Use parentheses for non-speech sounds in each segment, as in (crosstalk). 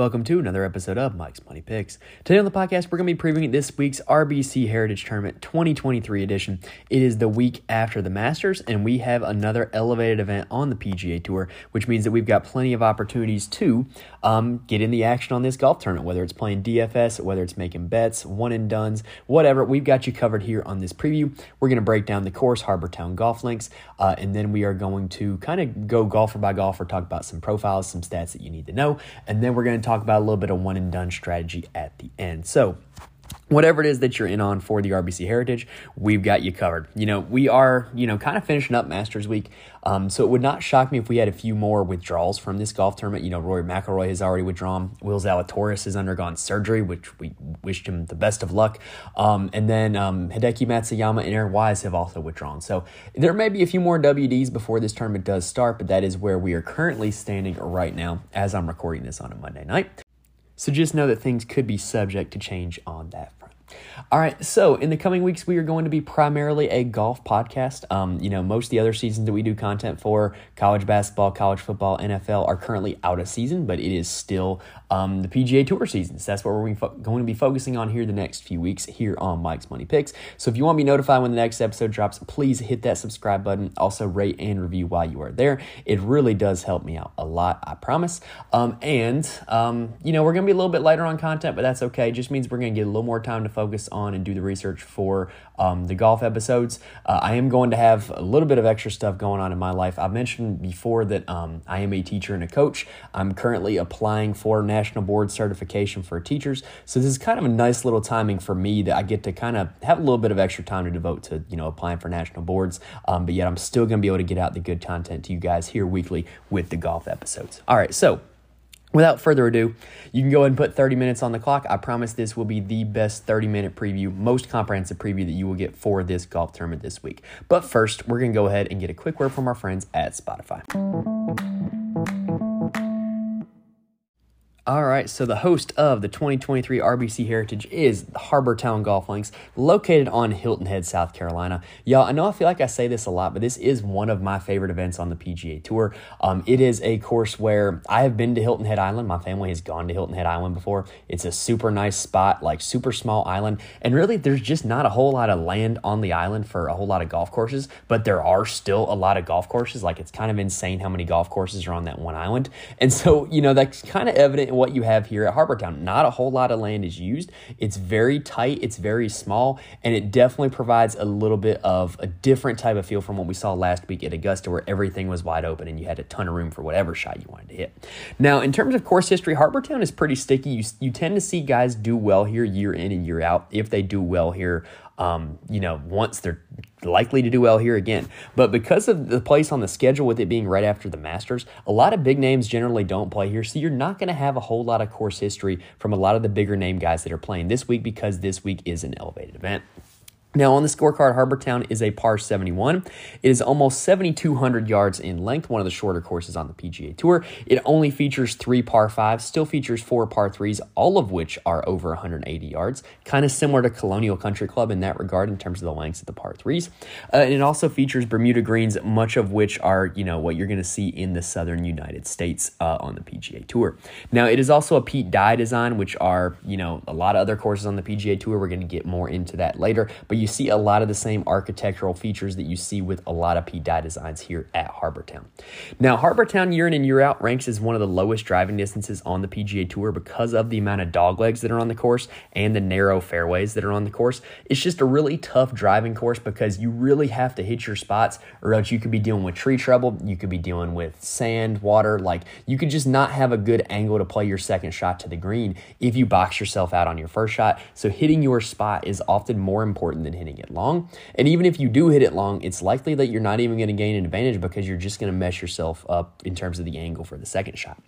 Welcome to another episode of Mike's Money Picks. Today on the podcast, we're going to be previewing this week's RBC Heritage Tournament 2023 edition. It is the week after the Masters, and we have another elevated event on the PGA Tour, which means that we've got plenty of opportunities to um, get in the action on this golf tournament, whether it's playing DFS, whether it's making bets, one and dones, whatever. We've got you covered here on this preview. We're going to break down the course, Harbour Town golf links, uh, and then we are going to kind of go golfer by golfer, talk about some profiles, some stats that you need to know, and then we're going to talk about a little bit of one and done strategy at the end. So, whatever it is that you're in on for the RBC Heritage, we've got you covered. You know, we are, you know, kind of finishing up Masters Week. Um, so it would not shock me if we had a few more withdrawals from this golf tournament. You know, Rory McIlroy has already withdrawn. Will Zalatoris has undergone surgery, which we wished him the best of luck. Um, and then um, Hideki Matsuyama and Aaron Wise have also withdrawn. So there may be a few more WDs before this tournament does start, but that is where we are currently standing right now as I'm recording this on a Monday night. So just know that things could be subject to change on that. All right, so in the coming weeks, we are going to be primarily a golf podcast. Um, you know, most of the other seasons that we do content for, college basketball, college football, NFL, are currently out of season, but it is still um, the PGA Tour seasons. That's what we're going to be focusing on here the next few weeks here on Mike's Money Picks. So if you want to be notified when the next episode drops, please hit that subscribe button. Also, rate and review while you are there. It really does help me out a lot, I promise. Um, and, um, you know, we're going to be a little bit lighter on content, but that's okay. It just means we're going to get a little more time to focus on and do the research for um, the golf episodes. Uh, I am going to have a little bit of extra stuff going on in my life. I mentioned before that um, I am a teacher and a coach. I'm currently applying for national board certification for teachers. So this is kind of a nice little timing for me that I get to kind of have a little bit of extra time to devote to you know applying for national boards. Um, but yet I'm still going to be able to get out the good content to you guys here weekly with the golf episodes. All right, so Without further ado, you can go ahead and put 30 minutes on the clock. I promise this will be the best 30 minute preview, most comprehensive preview that you will get for this golf tournament this week. But first, we're going to go ahead and get a quick word from our friends at Spotify. All right, so the host of the 2023 RBC Heritage is Harbour Town Golf Links, located on Hilton Head, South Carolina. Y'all, I know I feel like I say this a lot, but this is one of my favorite events on the PGA Tour. Um, it is a course where I have been to Hilton Head Island. My family has gone to Hilton Head Island before. It's a super nice spot, like super small island, and really there's just not a whole lot of land on the island for a whole lot of golf courses, but there are still a lot of golf courses. Like it's kind of insane how many golf courses are on that one island, and so you know that's kind of evident what you have here at Harbour Town. Not a whole lot of land is used. It's very tight, it's very small, and it definitely provides a little bit of a different type of feel from what we saw last week at Augusta, where everything was wide open and you had a ton of room for whatever shot you wanted to hit. Now, in terms of course history, Harbour Town is pretty sticky. You, you tend to see guys do well here year in and year out. If they do well here, um, you know, once they're likely to do well here again. But because of the place on the schedule, with it being right after the Masters, a lot of big names generally don't play here. So you're not going to have a whole lot of course history from a lot of the bigger name guys that are playing this week because this week is an elevated event. Now, on the scorecard, Harbour Town is a par 71. It is almost 7,200 yards in length, one of the shorter courses on the PGA Tour. It only features three par fives, still features four par threes, all of which are over 180 yards. Kind of similar to Colonial Country Club in that regard in terms of the lengths of the par threes. Uh, and it also features Bermuda greens, much of which are, you know, what you're going to see in the southern United States uh, on the PGA Tour. Now, it is also a Pete Dye design, which are, you know, a lot of other courses on the PGA Tour. We're going to get more into that later. But you see a lot of the same architectural features that you see with a lot of Dye designs here at Harbour Town. Now, Harbour Town year in and year out ranks as one of the lowest driving distances on the PGA Tour because of the amount of dog legs that are on the course and the narrow fairways that are on the course. It's just a really tough driving course because you really have to hit your spots or else you could be dealing with tree trouble, you could be dealing with sand, water, like you could just not have a good angle to play your second shot to the green if you box yourself out on your first shot. So hitting your spot is often more important than hitting it long. And even if you do hit it long, it's likely that you're not even going to gain an advantage because you're just going to mess yourself up in terms of the angle for the second shot.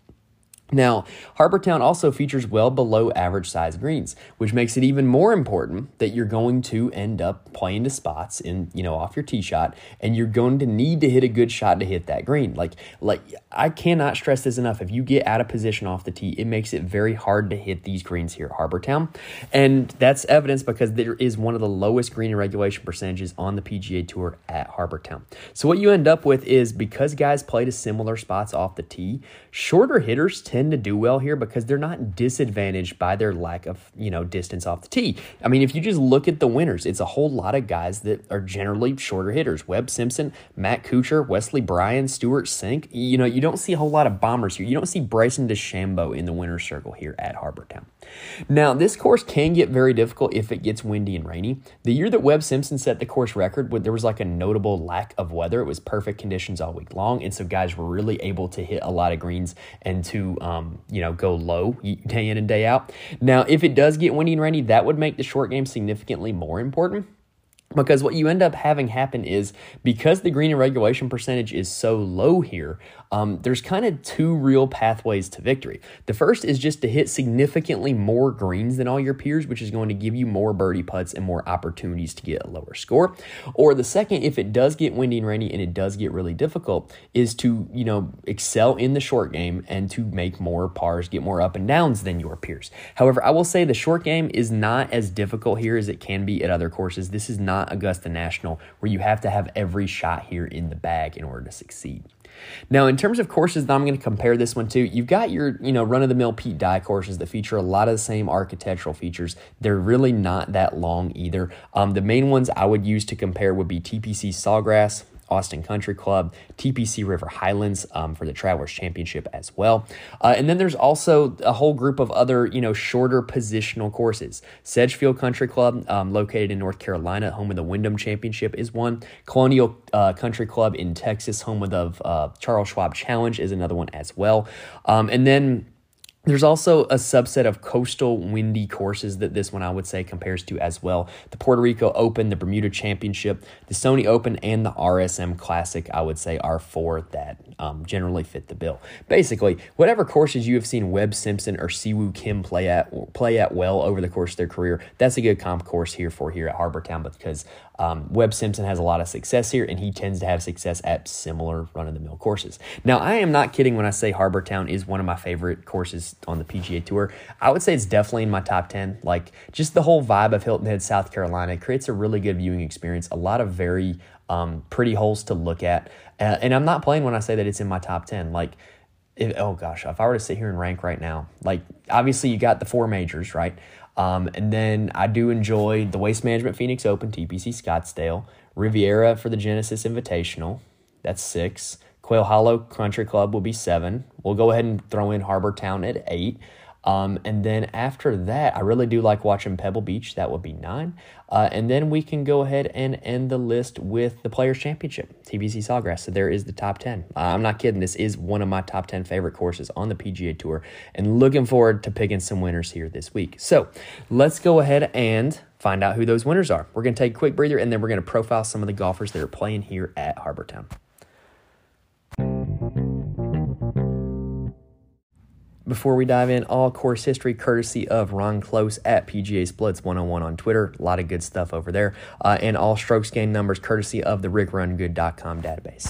Now, Harbour Town also features well below average size greens, which makes it even more important that you're going to end up playing to spots in, you know, off your tee shot, and you're going to need to hit a good shot to hit that green. Like, like I cannot stress this enough. If you get out of position off the tee, it makes it very hard to hit these greens here at Harbour Town. And that's evidence because there is one of the lowest green regulation percentages on the PGA Tour at Harbour Town. So what you end up with is because guys play to similar spots off the tee, shorter hitters tend tend to do well here because they're not disadvantaged by their lack of, you know, distance off the tee. I mean, if you just look at the winners, it's a whole lot of guys that are generally shorter hitters. Webb Simpson, Matt Kuchar, Wesley Bryan, Stewart Cink. You know, you don't see a whole lot of bombers here. You don't see Bryson DeChambeau in the winner's circle here at Harbour Town. Now, this course can get very difficult if it gets windy and rainy. The year that Webb Simpson set the course record, there was like a notable lack of weather. It was perfect conditions all week long, and so guys were really able to hit a lot of greens and to um, Um, you know go low day in and day out. Now, if it does get windy and rainy, that would make the short game significantly more important. Because what you end up having happen is because the green and regulation percentage is so low here, um, there's kind of two real pathways to victory. The first is just to hit significantly more greens than all your peers, which is going to give you more birdie putts and more opportunities to get a lower score. Or the second, if it does get windy and rainy and it does get really difficult, is to you know excel in the short game and to make more pars, get more up and downs than your peers. However, I will say the short game is not as difficult here as it can be at other courses. This is not not Augusta National, where you have to have every shot here in the bag in order to succeed. Now, in terms of courses that I'm going to compare this one to, you've got your, you know, run-of-the-mill Pete Dye courses that feature a lot of the same architectural features. They're really not that long either. Um, the main ones I would use to compare would be TPC Sawgrass, Austin Country Club, TPC River Highlands um, for the Travelers Championship as well. Uh, and then there's also a whole group of other, you know, shorter positional courses. Sedgefield Country Club, um, located in North Carolina, home of the Wyndham Championship, is one. Colonial uh, Country Club in Texas, home of the uh, Charles Schwab Challenge, is another one as well. Um, and then there's also a subset of coastal windy courses that this one I would say compares to as well. The Puerto Rico Open, the Bermuda Championship, the Sony Open, and the RSM Classic, I would say, are four that um, generally fit the bill. Basically, whatever courses you have seen Webb Simpson or Si Woo Kim play at play at well over the course of their career, that's a good comp course here for here at Harbour Town because um, Webb Simpson has a lot of success here, and he tends to have success at similar run of the mill courses. Now, I am not kidding when I say Harbour Town is one of my favorite courses on the PGA Tour. I would say it's definitely in my top 10. Like, just the whole vibe of Hilton Head, South Carolina creates a really good viewing experience, a lot of very um, pretty holes to look at. Uh, and I'm not playing when I say that it's in my top 10. Like, if, oh gosh, if I were to sit here and rank right now, like, obviously you got the four majors, right? Um, and then I do enjoy the Waste Management Phoenix Open, TPC Scottsdale, Riviera for the Genesis Invitational. That's six. Quail Hollow Country Club will be seven. We'll go ahead and throw in Harbour Town at eight. Um, and then after that, I really do like watching Pebble Beach. That would be nine. Uh, and then we can go ahead and end the list with the Players Championship, TPC Sawgrass. So there is the top 10. Uh, I'm not kidding. This is one of my top 10 favorite courses on the PGA Tour. And looking forward to picking some winners here this week. So let's go ahead and find out who those winners are. We're going to take a quick breather and then we're going to profile some of the golfers that are playing here at Harbour Before we dive in, all course history courtesy of Ron Close at PGA Splits 101 on Twitter. A lot of good stuff over there. Uh, and all strokes gained numbers courtesy of the RickRunGood.com database.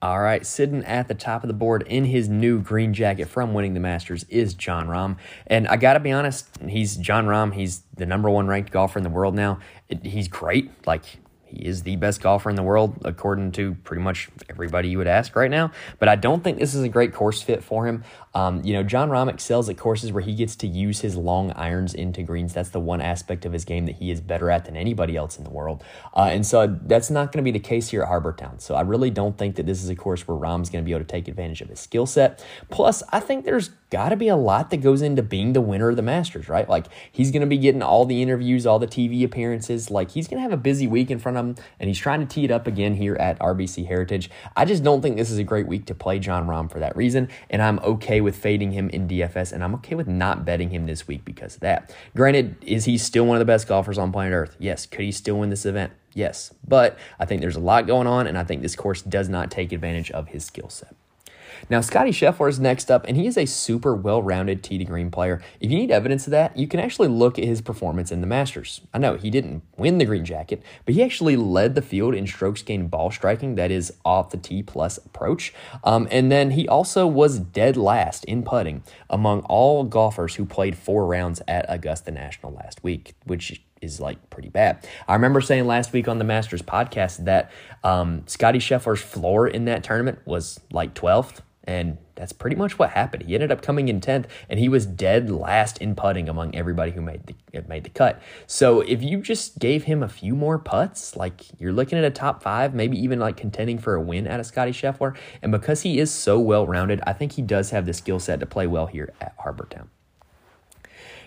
All right, sitting at the top of the board in his new green jacket from winning the Masters is Jon Rahm. And I got to be honest, he's Jon Rahm. He's the number one ranked golfer in the world now. He's great. Like, he is the best golfer in the world, according to pretty much everybody you would ask right now. But I don't think this is a great course fit for him. Um, you know, Jon Rahm excels at courses where he gets to use his long irons into greens. That's the one aspect of his game that he is better at than anybody else in the world. Uh, and so that's not going to be the case here at Harbour Town. So I really don't think that this is a course where Rahm's going to be able to take advantage of his skill set. Plus, I think there's got to be a lot that goes into being the winner of the Masters, right? Like he's going to be getting all the interviews, all the TV appearances. Like he's going to have a busy week in front of him, and he's trying to tee it up again here at RBC Heritage. I just don't think this is a great week to play John Rahm for that reason, and I'm okay with fading him in DFS, and I'm okay with not betting him this week because of that. Granted, is he still one of the best golfers on planet Earth? Yes. Could he still win this event? Yes. But I think there's a lot going on, and I think this course does not take advantage of his skill set. Now, Scottie Scheffler is next up, and he is a super well rounded to green player. If you need evidence of that, you can actually look at his performance in the Masters. I know he didn't win the green jacket, but he actually led the field in strokes gained ball striking, that is off the tee plus approach. Um, and then he also was dead last in putting among all golfers who played four rounds at Augusta National last week, which is like pretty bad. I remember saying last week on the Masters podcast that um, Scottie Scheffler's floor in that tournament was like 12th And that's pretty much what happened. He ended up coming in 10th and he was dead last in putting among everybody who made the uh, made the cut. So if you just gave him a few more putts, like you're looking at a top 5, maybe even like contending for a win out of Scottie Scheffler, and because he is so well-rounded, I think he does have the skill set to play well here at Harbour Town.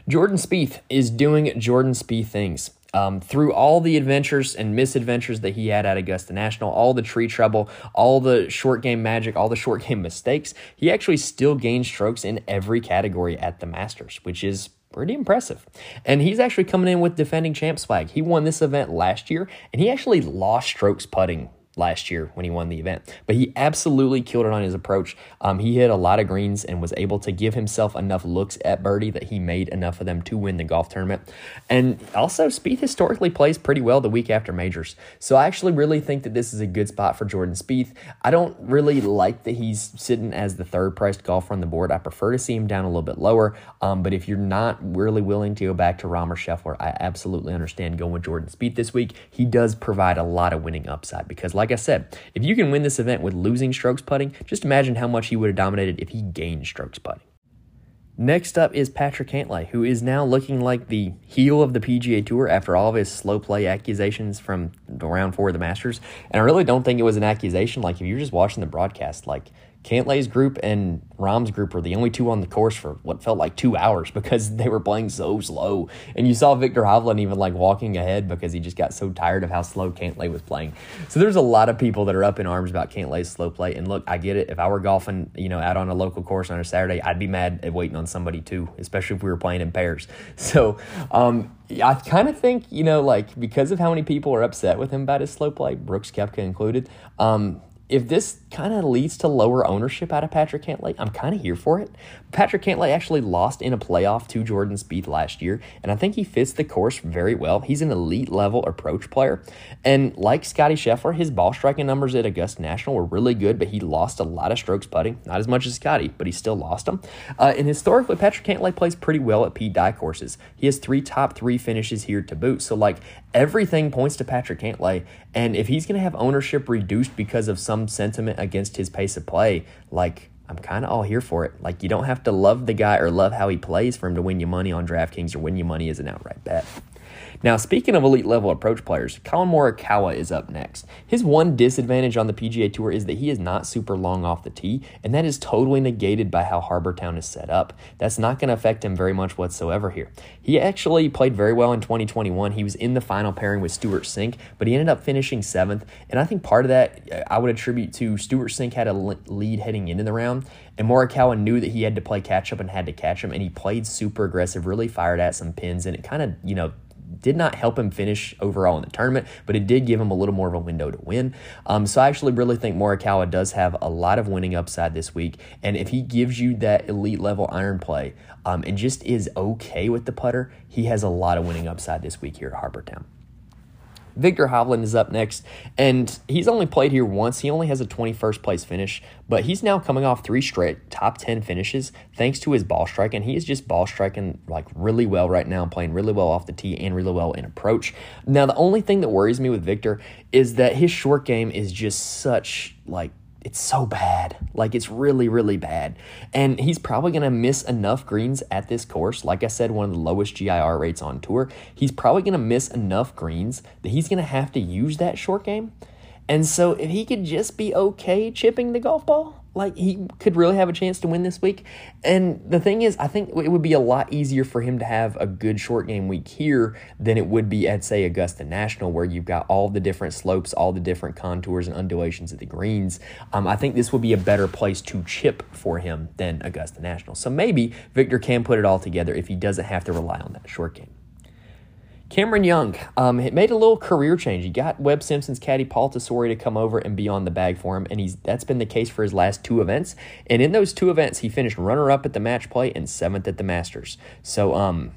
Jordan Spieth is doing Jordan Spieth things. Um, through all the adventures and misadventures that he had at Augusta National, all the tree trouble, all the short game magic, all the (laughs) short game mistakes, he actually still gained strokes in every category at the Masters, which is pretty impressive. And he's actually coming in with defending champ swag. He won this event last year, and he actually lost strokes putting last year when he won the event. But he absolutely killed it on his approach. Um, he hit a lot of greens and was able to give himself enough looks at birdie that he made enough of them to win the golf tournament. And also, Spieth historically plays pretty well the week after majors. So I actually really think that this is a good spot for Jordan Spieth. I don't really like that he's sitting as the third priced golfer on the board. I prefer to see him down a little bit lower. Um, but if you're not really willing to go back to Rahm or Scheffler, I absolutely understand going with Jordan Spieth this week. He does provide a lot of winning upside because, like like I said, if you can win this event with losing strokes putting, just imagine how much he would have dominated if he gained strokes putting. Next up is Patrick Cantlay, who is now looking like the heel of the PGA Tour after all of his slow play accusations from round four of the Masters. And I really don't think it was an accusation. Like, if you're just watching the broadcast, like, Cantlay's group and Rahm's group were the only two on the course for what felt like two hours (laughs) because they were playing so slow. And you saw Viktor Hovland even like walking ahead because he just got so tired of how slow Cantlay was playing. So there's a lot of people that are up in arms about Cantlay's slow play. And look, I get it. If I were golfing, you know, out on a local course on a Saturday, I'd be mad at waiting on somebody too, especially if we were playing in pairs. (laughs) So um, I kind of think, you know, like because of how many people are upset with him about his slow play, Brooks Koepka included, um, if this kind of leads to lower ownership out of Patrick Cantlay, I'm kind of here for it. Patrick Cantlay actually lost in a playoff to Jordan Spieth last year, and I think he fits the course very well. He's an elite level approach player, and like Scottie Scheffler, his ball striking numbers at Augusta National were really good, but he lost a lot of strokes putting, not as much as Scottie, but he still lost them. Uh, and historically, Patrick Cantlay plays pretty well at Pete Dye courses. He has three top three finishes here to boot, so like everything points to Patrick Cantlay, and if he's going to have ownership reduced because of some sentiment against his pace of play, like I'm kind of all here for it. Like you don't have to love the guy or love how he plays for him to win you money on DraftKings or win you money as an outright bet. Now, speaking of elite level approach players, Collin Morikawa is up next. His one disadvantage on the PGA Tour is that he is not super long off the tee, and that is totally negated by how Harbour Town is set up. That's not going to affect him very much whatsoever here. He actually played very well in 2021. He was in the final pairing with Stewart Cink, but he ended up finishing seventh, and I think part of that uh, I would attribute to Stewart Cink had a lead heading into the round, and Morikawa knew that he had to play catch up and had to catch him, and he played super aggressive, really fired at some pins, and it kind of, you know, did not help him finish overall in the tournament, but it did give him a little more of a window to win. Um, so I actually really think Morikawa does have a lot of winning upside this week. And if he gives you that elite level iron play um, and just is okay with the putter, he has a lot of winning upside this week here at Harbour Town. Viktor Hovland is up next, and he's only played here once. He only has a 21st place finish, but he's now coming off three straight top 10 finishes thanks to his ball strike, and he is just ball striking like really well right now, playing really well off the tee and really well in approach. Now, the only thing that worries me with Viktor is that his short game is just such like it's so bad. Like it's really, really bad. And he's probably to miss enough greens at this course. Like I said, one of the lowest GIR rates on tour. He's probably to miss enough greens that he's to have to use that short game. And so if he could just be okay chipping the golf ball, like he could really have a chance to win this week. And the thing is, I think it would be a lot easier for him to have a good short game week here than it would be at, say, Augusta National, where you've got all the different slopes, all the different contours and undulations of the greens. Um, I think this would be a better place to chip for him than Augusta National. So maybe Viktor can put it all together if he doesn't have to rely on that short game. Cameron Young um, made a little career change. He got Webb Simpson's caddy Paul Tesori to come over and be on the bag for him, and he's that's been the case for his last two events. And in those two events, he finished runner up at the match play and seventh at the Masters. So um,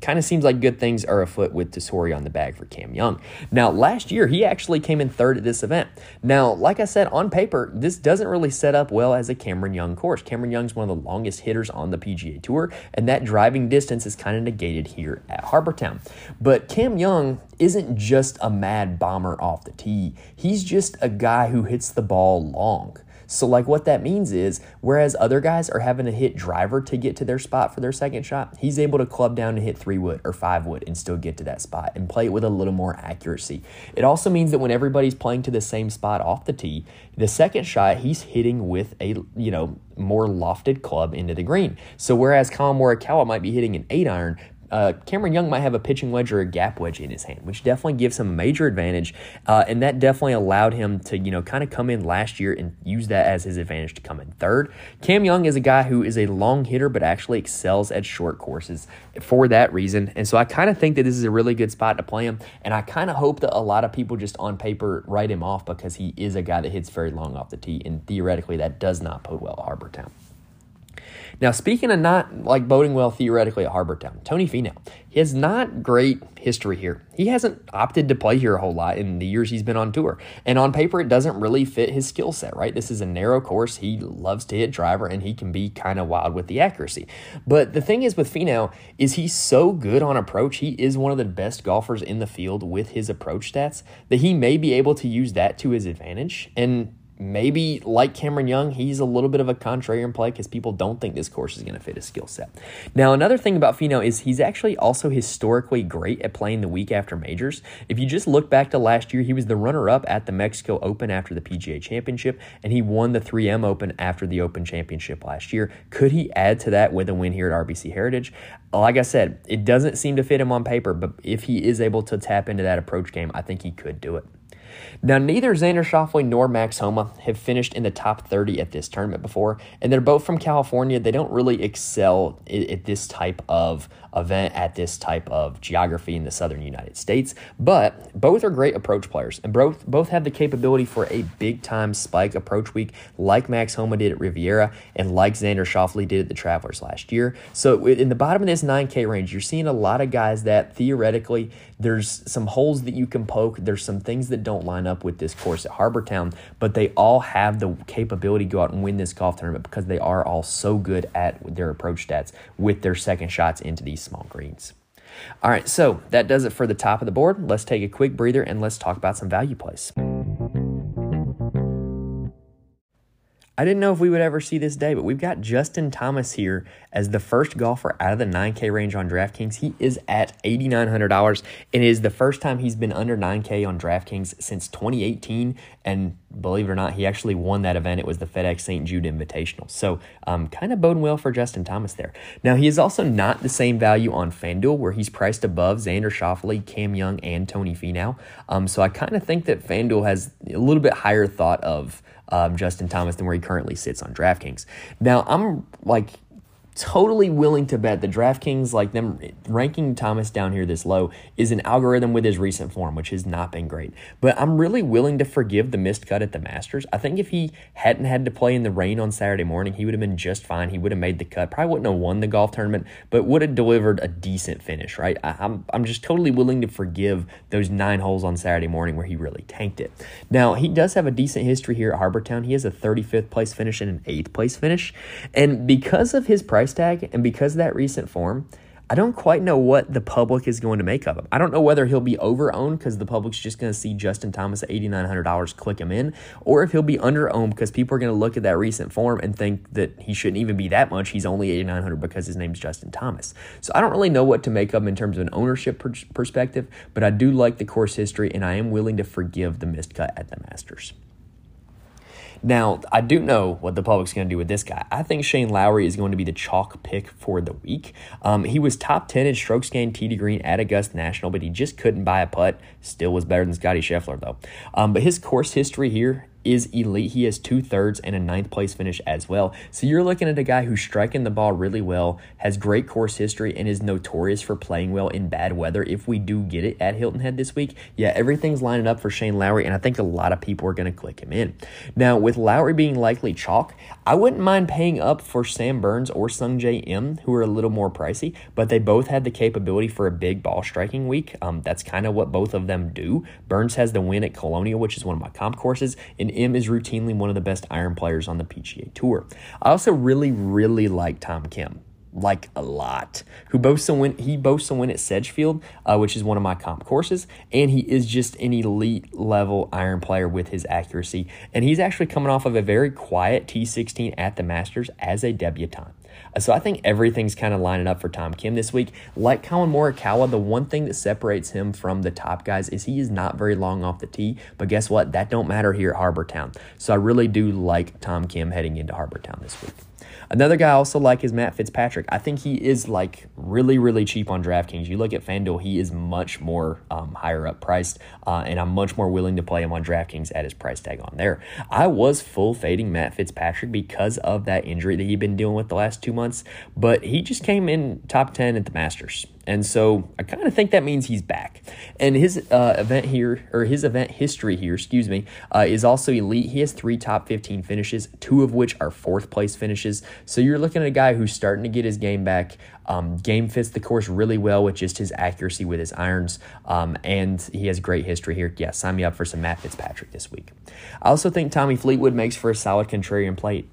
kind of seems like good things are afoot with Tesori on the bag for Cam Young. Now, last year, he actually came in third at this event. Now, like I said, on paper, this doesn't really set up well as a Cameron Young course. Cameron Young's one of the longest hitters on the PGA Tour, and that driving distance is kind of negated here at Harbour Town. But Cam Young isn't just a mad bomber off the tee, he's just a guy who hits the ball long. So, like, what that means is, whereas other guys are having to hit driver to get to their spot for their second shot, he's able to club down and hit three wood or five wood and still get to that spot and play it with a little more accuracy. It also means that when everybody's playing to the same spot off the tee, the second shot he's hitting with a you know more lofted club into the green. So whereas Collin Morikawa might be hitting an eight iron, uh, Cameron Young might have a pitching wedge or a gap wedge in his hand, which definitely gives him a major advantage. Uh, and that definitely allowed him to, you know, kind of come in last year and use that as his advantage to come in third. Cam Young is a guy who is a long hitter, but actually excels at short courses for that reason. And so I kind of think that this is a really good spot to play him. And I kind of hope that a lot of people just on paper write him off because he is a guy that hits very long off the tee. And theoretically, that does not bode well at Harbour Town. Now, speaking of not like boding well theoretically at Harbour Town, Tony Finau, he has not great history here. He hasn't opted to play here a whole lot in the years he's been on tour. And on paper, it doesn't really fit his skill set, right? This is a narrow course. He loves to hit driver and he can be kind of wild with the accuracy. But the thing is with Finau is he's so good on approach. He is one of the best golfers in the field with his approach stats that he may be able to use that to his advantage. And maybe like Cameron Young, he's a little bit of a contrarian play because people don't think this course is going to fit his skill set. Now, another thing about Finau is he's actually also historically great at playing the week after majors. If you just look back to last year, he was the runner up at the Mexico Open after the PGA Championship, and he won the 3M Open after the Open Championship last year. Could he add to that with a win here at RBC Heritage? Like I said, it doesn't seem to fit him on paper, but if he is able to tap into that approach game, I think he could do it. Now, neither Xander Schauffele nor Max Homa have finished in the top 30 at this tournament before, and they're both from California. They don't really excel at this type of event at this type of geography in the southern United States, but both are great approach players, and both both have the capability for a big time spike approach week, like Max Homa did at Riviera, and like Xander Schauffele did at the Travelers last year. So, in the bottom of this 9K range, you're seeing a lot of guys that theoretically there's some holes that you can poke. There's some things that don't line up with this course at Harbour Town, but they all have the capability to go out and win this golf tournament because they are all so good at their approach stats with their second shots into these small greens. All right, so that does it for the top of the board. Let's take a quick breather and let's talk about some value plays. I didn't know if we would ever see this day, but we've got Justin Thomas here as the first golfer out of the 9K range on DraftKings. He is at $8,900 and it is the first time he's been under 9K on DraftKings since 2018. And believe it or not, he actually won that event. It was the FedEx St. Jude Invitational. So, um, kind of boding well for Justin Thomas there. Now, he is also not the same value on FanDuel, where he's priced above Xander Schauffele, Cam Young, and Tony Finau. Um, so, I kind of think that FanDuel has a little bit higher thought of um, Justin Thomas than where he currently sits on DraftKings. Now, I'm like totally willing to bet the DraftKings, like them ranking Thomas down here this low, is an algorithm with his recent form, which has not been great. But I'm really willing to forgive the missed cut at the Masters. I think if he hadn't had to play in the rain on Saturday morning, he would have been just fine. He would have made the cut. Probably wouldn't have won the golf tournament, but would have delivered a decent finish, right? I, I'm, I'm just totally willing to forgive those nine holes on Saturday morning where he really tanked it. Now, he does have a decent history here at Harbour Town. He has a 35th place finish and an 8th place finish. And because of his price price tag, and because of that recent form, I don't quite know what the public is going to make of him. I don't know whether he'll be over owned because the public's just going to see Justin Thomas at $8,900, click him in, or if he'll be under owned because people are going to look at that recent form and think that he shouldn't even be that much. He's only 8,900 because his name's Justin Thomas. So I don't really know what to make of him in terms of an ownership per- perspective, but I do like the course history and I am willing to forgive the missed cut at the Masters. Now, I do know what the public's going to do with this guy. I think Shane Lowry is going to be the chalk pick for the week. Um, he was top 10 in strokes gained to green at Augusta National, but he just couldn't buy a putt. Still was better than Scottie Scheffler, though. Um, but his course history here is elite. He has two thirds and a ninth place finish as well. So you're looking at a guy who's striking the ball really well, has great course history, and is notorious for playing well in bad weather. If we do get it at Hilton Head this week, yeah, everything's lining up for Shane Lowry, and I think a lot of people are going to click him in. Now, with Lowry being likely chalk, I wouldn't mind paying up for Sam Burns or Sungjae Im, who are a little more pricey, but they both had the capability for a big ball striking week. Um, that's kind of what both of them do. Burns has the win at Colonial, which is one of my comp courses, and Im is routinely one of the best iron players on the PGA Tour. I also really, really like Tom Kim. like a lot. Who boasts a win? He boasts a win at Sedgefield, uh, which is one of my comp courses, and he is just an elite level iron player with his accuracy. And he's actually coming off of a very quiet T16 at the Masters as a debutante. Uh, so I think everything's kind of lining up for Tom Kim this week. Like Collin Morikawa, the one thing that separates him from the top guys is he is not very long off the tee. But guess what? That don't matter here at Harbour Town. So I really do like Tom Kim heading into Harbour Town this week. Another guy I also like is Matt Fitzpatrick. I think he is like really, really cheap on DraftKings. You look at FanDuel, he is much more um, higher up priced, uh, and I'm much more willing to play him on DraftKings at his price tag on there. I was full fading Matt Fitzpatrick because of that injury that he'd been dealing with the last two months, but he just came in top 10 at the Masters. And so I kind of think that means he's back. And his uh, event here, or his event history here, excuse me, uh, is also elite. He has three top 15 finishes, two of which are fourth place finishes. So you're looking at a guy who's starting to get his game back. Um, game fits the course really well with just his accuracy with his irons, um, and he has great history here. Yeah, sign me up for some Matt Fitzpatrick this week. I also think Tommy Fleetwood makes for a solid contrarian play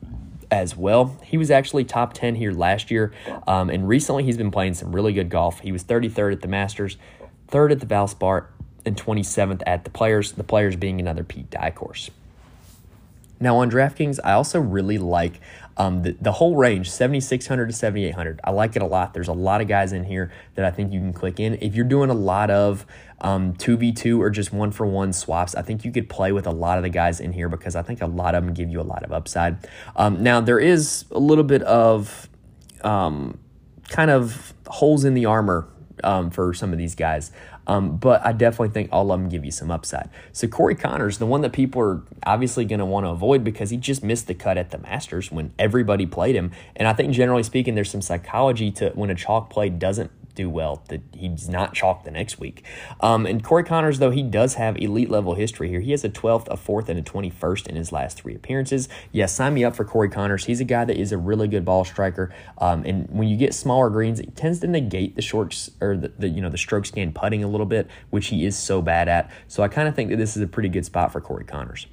as well. He was actually top 10 here last year, um, and recently he's been playing some really good golf. He was 33rd at the Masters, 3rd at the Valspar, and 27th at the Players, the Players being another Pete Dye course. Now on DraftKings, I also really like um, the, the whole range, 7,600 to 7,800. I like it a lot. There's a lot of guys in here that I think you can click in. If you're doing a lot of um, 2v2 or just one for one swaps, I think you could play with a lot of the guys in here because I think a lot of them give you a lot of upside. Um, now, there is a little bit of um, kind of holes in the armor um, for some of these guys. Um, but I definitely think all of them give you some upside. So Corey Conners, the one that people are obviously going to want to avoid because he just missed the cut at the Masters when everybody played him. And I think generally speaking, there's some psychology to when a chalk play doesn't do well that he's not chalk the next week. Um, and Corey Conners, though, he does have elite level history here. He has a 12th, a 4th, and a 21st in his last three appearances. Yes, yeah, sign me up for Corey Conners. He's a guy that is a really good ball striker. Um, and when you get smaller greens, it tends to negate the shorts or the, the you know the stroke scan putting a little bit, which he is so bad at. So I kind of think that this is a pretty good spot for Corey Conners.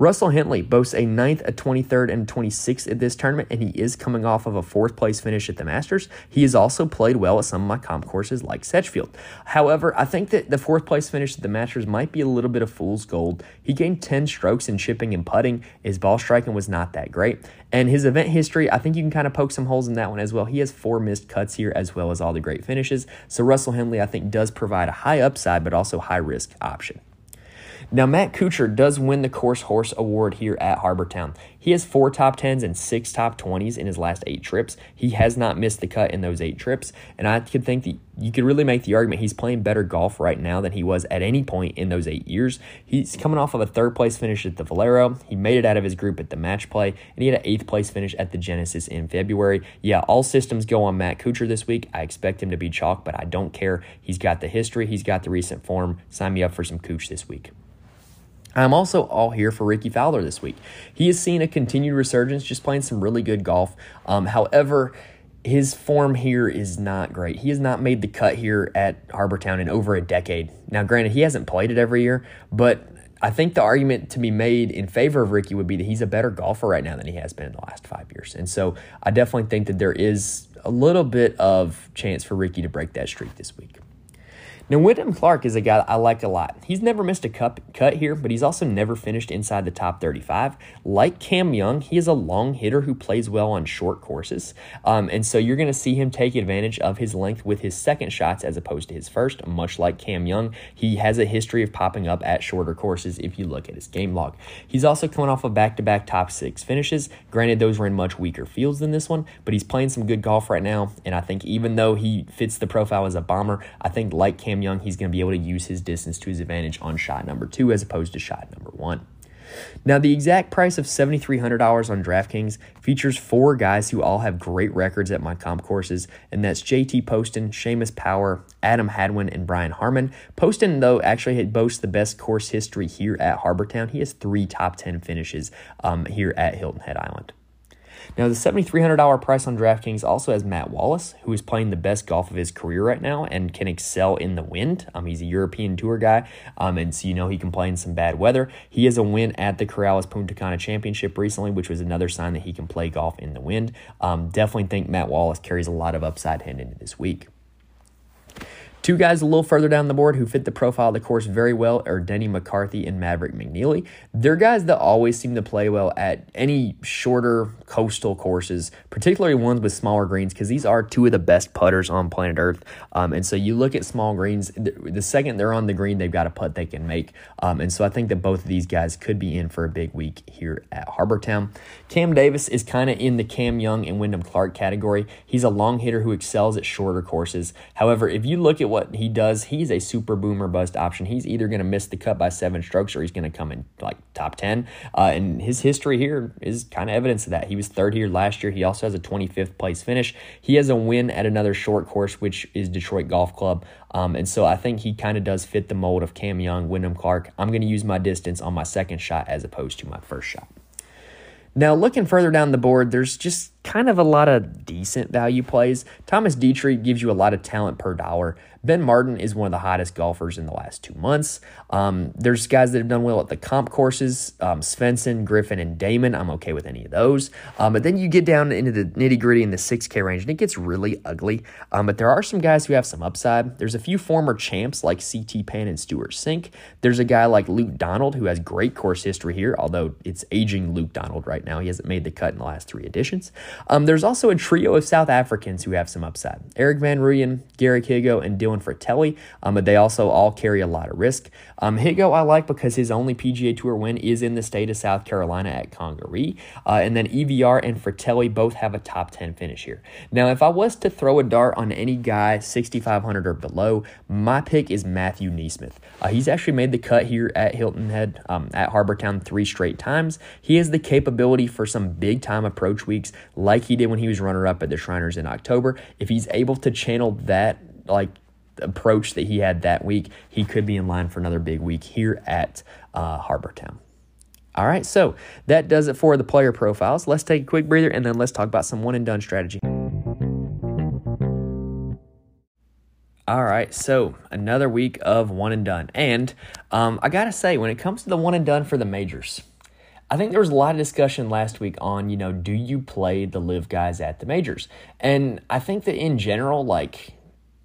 Russell Henley boasts a 9th, a 23rd, and 26th at this tournament, and he is coming off of a fourth place finish at the Masters. He has also played well at some of my comp courses like Sedgefield. However, I think that the fourth place finish at the Masters might be a little bit of fool's gold. He gained 10 strokes in chipping and putting. His ball striking was not that great. And his event history, I think you can kind of poke some holes in that one as well. He has four missed cuts here as well as all the great finishes. So Russell Henley, I think, does provide a high upside but also high risk option. Now, Matt Kuchar does win the Course Horse Award here at Harbour Town. He has four top 10s and six top 20s in his last eight trips. He has not missed the cut in those eight trips. And I could think that you could really make the argument he's playing better golf right now than he was at any point in those eight years. He's coming off of a third place finish at the Valero. He made it out of his group at the match play, and he had an eighth place finish at the Genesis in February. Yeah, all systems go on Matt Kuchar this week. I expect him to be chalk, but I don't care. He's got the history, he's got the recent form. Sign me up for some Cooch this week. I'm also all here for Rickie Fowler this week. He has seen a continued resurgence, just playing some really good golf. Um, however, his form here is not great. He has not made the cut here at Harbour Town in over a decade. Now, granted, he hasn't played it every year, but I think the argument to be made in favor of Rickie would be that he's a better golfer right now than he has been in the last five years. And so I definitely think that there is a little bit of chance for Rickie to break that streak this week. Now, Wyndham Clark is a guy I like a lot. He's never missed a cup, cut here, but he's also never finished inside the top 35. Like Cam Young, he is a long hitter who plays well on short courses. Um, and so you're going to see him take advantage of his length with his second shots as opposed to his first, much like Cam Young. He has a history of popping up at shorter courses if you look at his game log. He's also coming off of back to back top six finishes. Granted, those were in much weaker fields than this one, but he's playing some good golf right now. And I think even though he fits the profile as a bomber, I think like Cam Young, he's going to be able to use his distance to his advantage on shot number two as opposed to shot number one. Now, the exact price of $7,300 on DraftKings features four guys who all have great records at my comp courses, and that's JT Poston, Seamus Power, Adam Hadwin, and Brian Harman. Poston, though, actually boasts the best course history here at Harbour Town. He has three top 10 finishes um, here at Hilton Head Island. Now, the $7,300 price on DraftKings also has Matt Wallace, who is playing the best golf of his career right now and can excel in the wind. Um, he's a European Tour guy, um, and so you know he can play in some bad weather. He has a win at the Corales Punta Cana Championship recently, which was another sign that he can play golf in the wind. Um, definitely think Matt Wallace carries a lot of upside heading into this week. Two guys a little further down the board who fit the profile of the course very well are Denny McCarthy and Maverick McNealy. They're guys that always seem to play well at any shorter coastal courses, particularly ones with smaller greens, because these are two of the best putters on planet Earth. Um, and so you look at small greens, the second they're on the green, they've got a putt they can make. Um, and so I think that both of these guys could be in for a big week here at Harbour Town. Cam Davis is kind of in the Cam Young and Wyndham Clark category. He's a long hitter who excels at shorter courses. However, if you look at what he does, he's a super boomer bust option. He's either going to miss the cut by seven strokes or he's going to come in like top 10. Uh, and his history here is kind of evidence of that. He was third here last year. He also has a 25th place finish. He has a win at another short course, which is Detroit Golf Club. Um, and so I think he kind of does fit the mold of Cam Young, Wyndham Clark. I'm going to use my distance on my second shot as opposed to my first shot. Now, looking further down the board, there's just kind of a lot of decent value plays. Thomas Detry gives you a lot of talent per dollar. Ben Martin is one of the hottest golfers in the last two months. Um, there's guys that have done well at the comp courses um, Svensson, Griffin, and Dahmen. I'm okay with any of those. Um, but then you get down into the nitty gritty in the 6K range, and it gets really ugly. Um, but there are some guys who have some upside. There's a few former champs like CT Pan and Stewart Cink. There's a guy like Luke Donald who has great course history here, although it's aging Luke Donald right now. He hasn't made the cut in the last three editions. Um, there's also a trio of South Africans who have some upside Erik van Rooyen, Garrick Higgo, and Dylan Frittelli, um, but they also all carry a lot of risk. Um, Higgo I like because his only PGA Tour win is in the state of South Carolina at Congaree, uh, and then EVR and Frittelli both have a top 10 finish here. Now, if I was to throw a dart on any guy 6,500 or below, my pick is Matthew NeSmith. Uh, he's actually made the cut here at Hilton Head, um, at Harbour Town three straight times. He has the capability for some big time approach weeks like he did when he was runner up at the Shriners in October. If he's able to channel that like approach that he had that week, he could be in line for another big week here at uh, Harbour Town. All right, so that does it for the player profiles. Let's take a quick breather and then let's talk about some one and done strategy. All right, so another week of one and done. And um, I got to say, when it comes to the one and done for the majors, I think there was a lot of discussion last week on, you know, do you play the live guys at the majors? And I think that in general, like,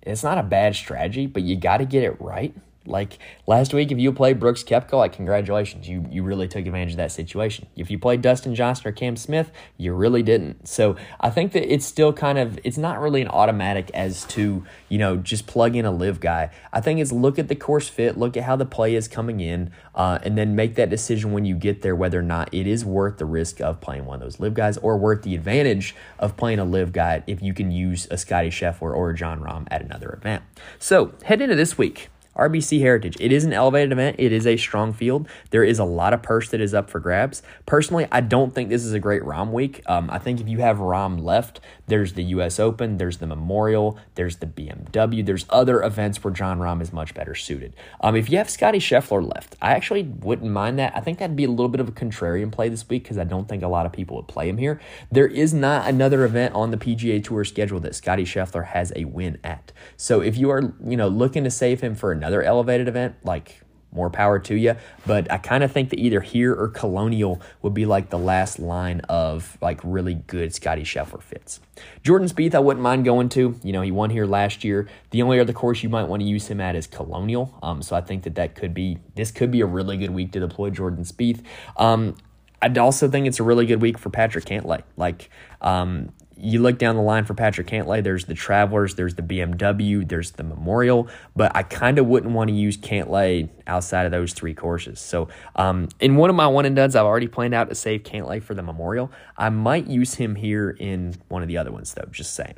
it's not a bad strategy, but you got to get it right. Like last week, if you played Brooks Koepka, like congratulations, you you really took advantage of that situation. If you played Dustin Johnson or Cam Smith, you really didn't. So I think that it's still kind of it's not really an automatic as to you know just plug in a live guy. I think it's look at the course fit, look at how the play is coming in, uh, and then make that decision when you get there whether or not it is worth the risk of playing one of those live guys or worth the advantage of playing a live guy if you can use a Scottie Scheffler or a Jon Rahm at another event. So head into this week. RBC Heritage. It is an elevated event. It is a strong field. There is a lot of purse that is up for grabs. Personally, I don't think this is a great Rahm week. Um, I think if you have Rahm left, there's the U.S. Open, there's the Memorial, there's the BMW, there's other events where Jon Rahm is much better suited. Um, if you have Scottie Scheffler left, I actually wouldn't mind that. I think that'd be a little bit of a contrarian play this week because I don't think a lot of people would play him here. There is not another event on the PGA Tour schedule that Scottie Scheffler has a win at. So if you are, you know, looking to save him for another another elevated event, like more power to you. But I kind of think that either here or Colonial would be like the last line of like really good Scottie Scheffler fits. Jordan Spieth, I wouldn't mind going to. You know, he won here last year. The only other course you might want to use him at is Colonial. Um, so I think that that could be this could be a really good week to deploy Jordan Spieth. Um, I also think it's a really good week for Patrick Cantlay. Like, um, you look down the line for Patrick Cantlay, there's the Travelers, there's the BMW, there's the Memorial, but I kind of wouldn't want to use Cantlay outside of those three courses. So, um, in one of my one and dones, I've already planned out to save Cantlay for the Memorial. I might use him here in one of the other ones, though, just saying.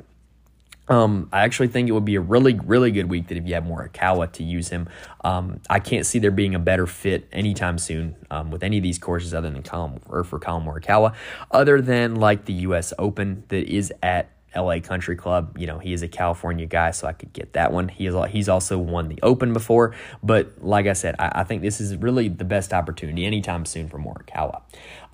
Um, I actually think it would be a really, really good week that if you have Morikawa to use him. Um, I can't see there being a better fit anytime soon um, with any of these courses other than Collin or for Collin Morikawa, other than like the U.S. Open that is at LA Country Club. You know, he is a California guy, so I could get that one. He is he's also won the Open before, but like I said, I, I think this is really the best opportunity anytime soon for Morikawa.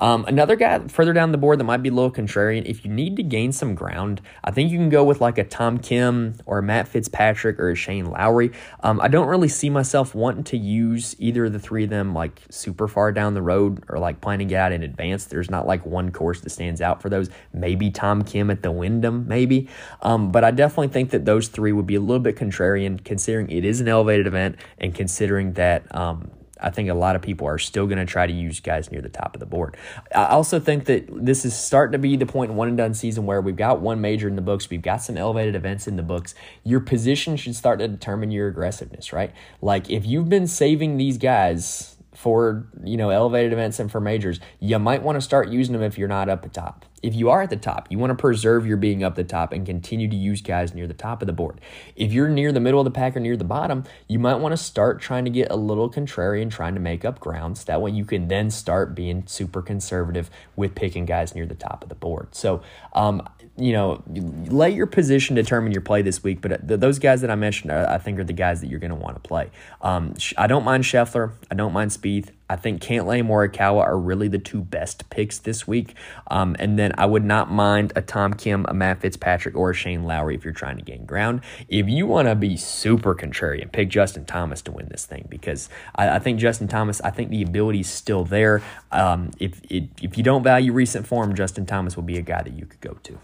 Um, another guy further down the board that might be a little contrarian, if you need to gain some ground, I think you can go with like a Tom Kim or a Matt Fitzpatrick or a Shane Lowry. Um, I don't really see myself wanting to use either of the three of them like super far down the road or like planning out in advance. There's not like one course that stands out for those. Maybe Tom Kim at the Wyndham, maybe. Um, but I definitely think that those three would be a little bit contrarian considering it is an elevated event and considering that um, I think a lot of people are still going to try to use guys near the top of the board. I also think that this is starting to be the point in one and done season where we've got one major in the books, we've got some elevated events in the books. Your position should start to determine your aggressiveness, right? Like if you've been saving these guys for you know elevated events and for majors you might want to start using them if you're not up the top. If you are at the top you want to preserve your being up the top and continue to use guys near the top of the board. If you're near the middle of the pack or near the bottom you might want to start trying to get a little contrarian trying to make up grounds. That way you can then start being super conservative with picking guys near the top of the board. So um, you know, let your position determine your play this week. But uh, those guys that I mentioned, I think, are the guys that you're going to want to play. Um, I don't mind Scheffler. I don't mind Spieth. I think Cantlay and Morikawa are really the two best picks this week. Um, and then I would not mind a Tom Kim, a Matt Fitzpatrick, or a Shane Lowry if you're trying to gain ground. If you want to be super contrarian, pick Justin Thomas to win this thing because I, I think Justin Thomas, I think the ability is still there. Um, if, if, if you don't value recent form, Justin Thomas will be a guy that you could go to.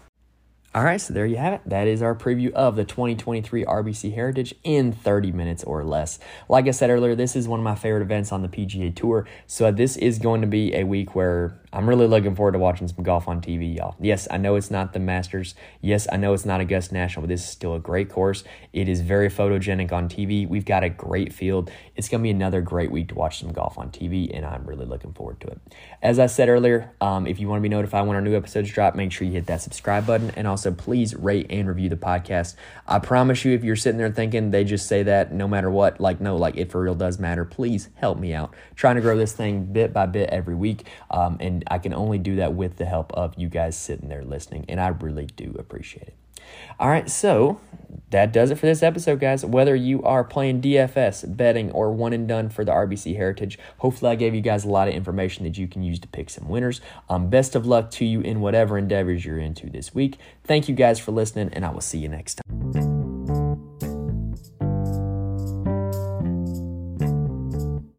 All right, so there you have it. That is our preview of the 2023 RBC Heritage in 30 minutes or less. Like I said earlier, this is one of my favorite events on the PGA Tour. So this is going to be a week where I'm really looking forward to watching some golf on TV, y'all. Yes, I know it's not the Masters. Yes, I know it's not Augusta National, but this is still a great course. It is very photogenic on TV. We've got a great field. It's going to be another great week to watch some golf on TV, and I'm really looking forward to it. As I said earlier, um, if you want to be notified when our new episodes drop, make sure you hit that subscribe button, and also please rate and review the podcast. I promise you, if you're sitting there thinking they just say that no matter what, like, no, like it for real does matter, please help me out. trying to grow this thing bit by bit every week, um, I can only do that with the help of you guys sitting there listening, and I really do appreciate it. All right, so that does it for this episode, guys. Whether you are playing DFS, betting, or one and done for the RBC Heritage, hopefully I gave you guys a lot of information that you can use to pick some winners. Um, best of luck to you in whatever endeavors you're into this week. Thank you guys for listening, and I will see you next time.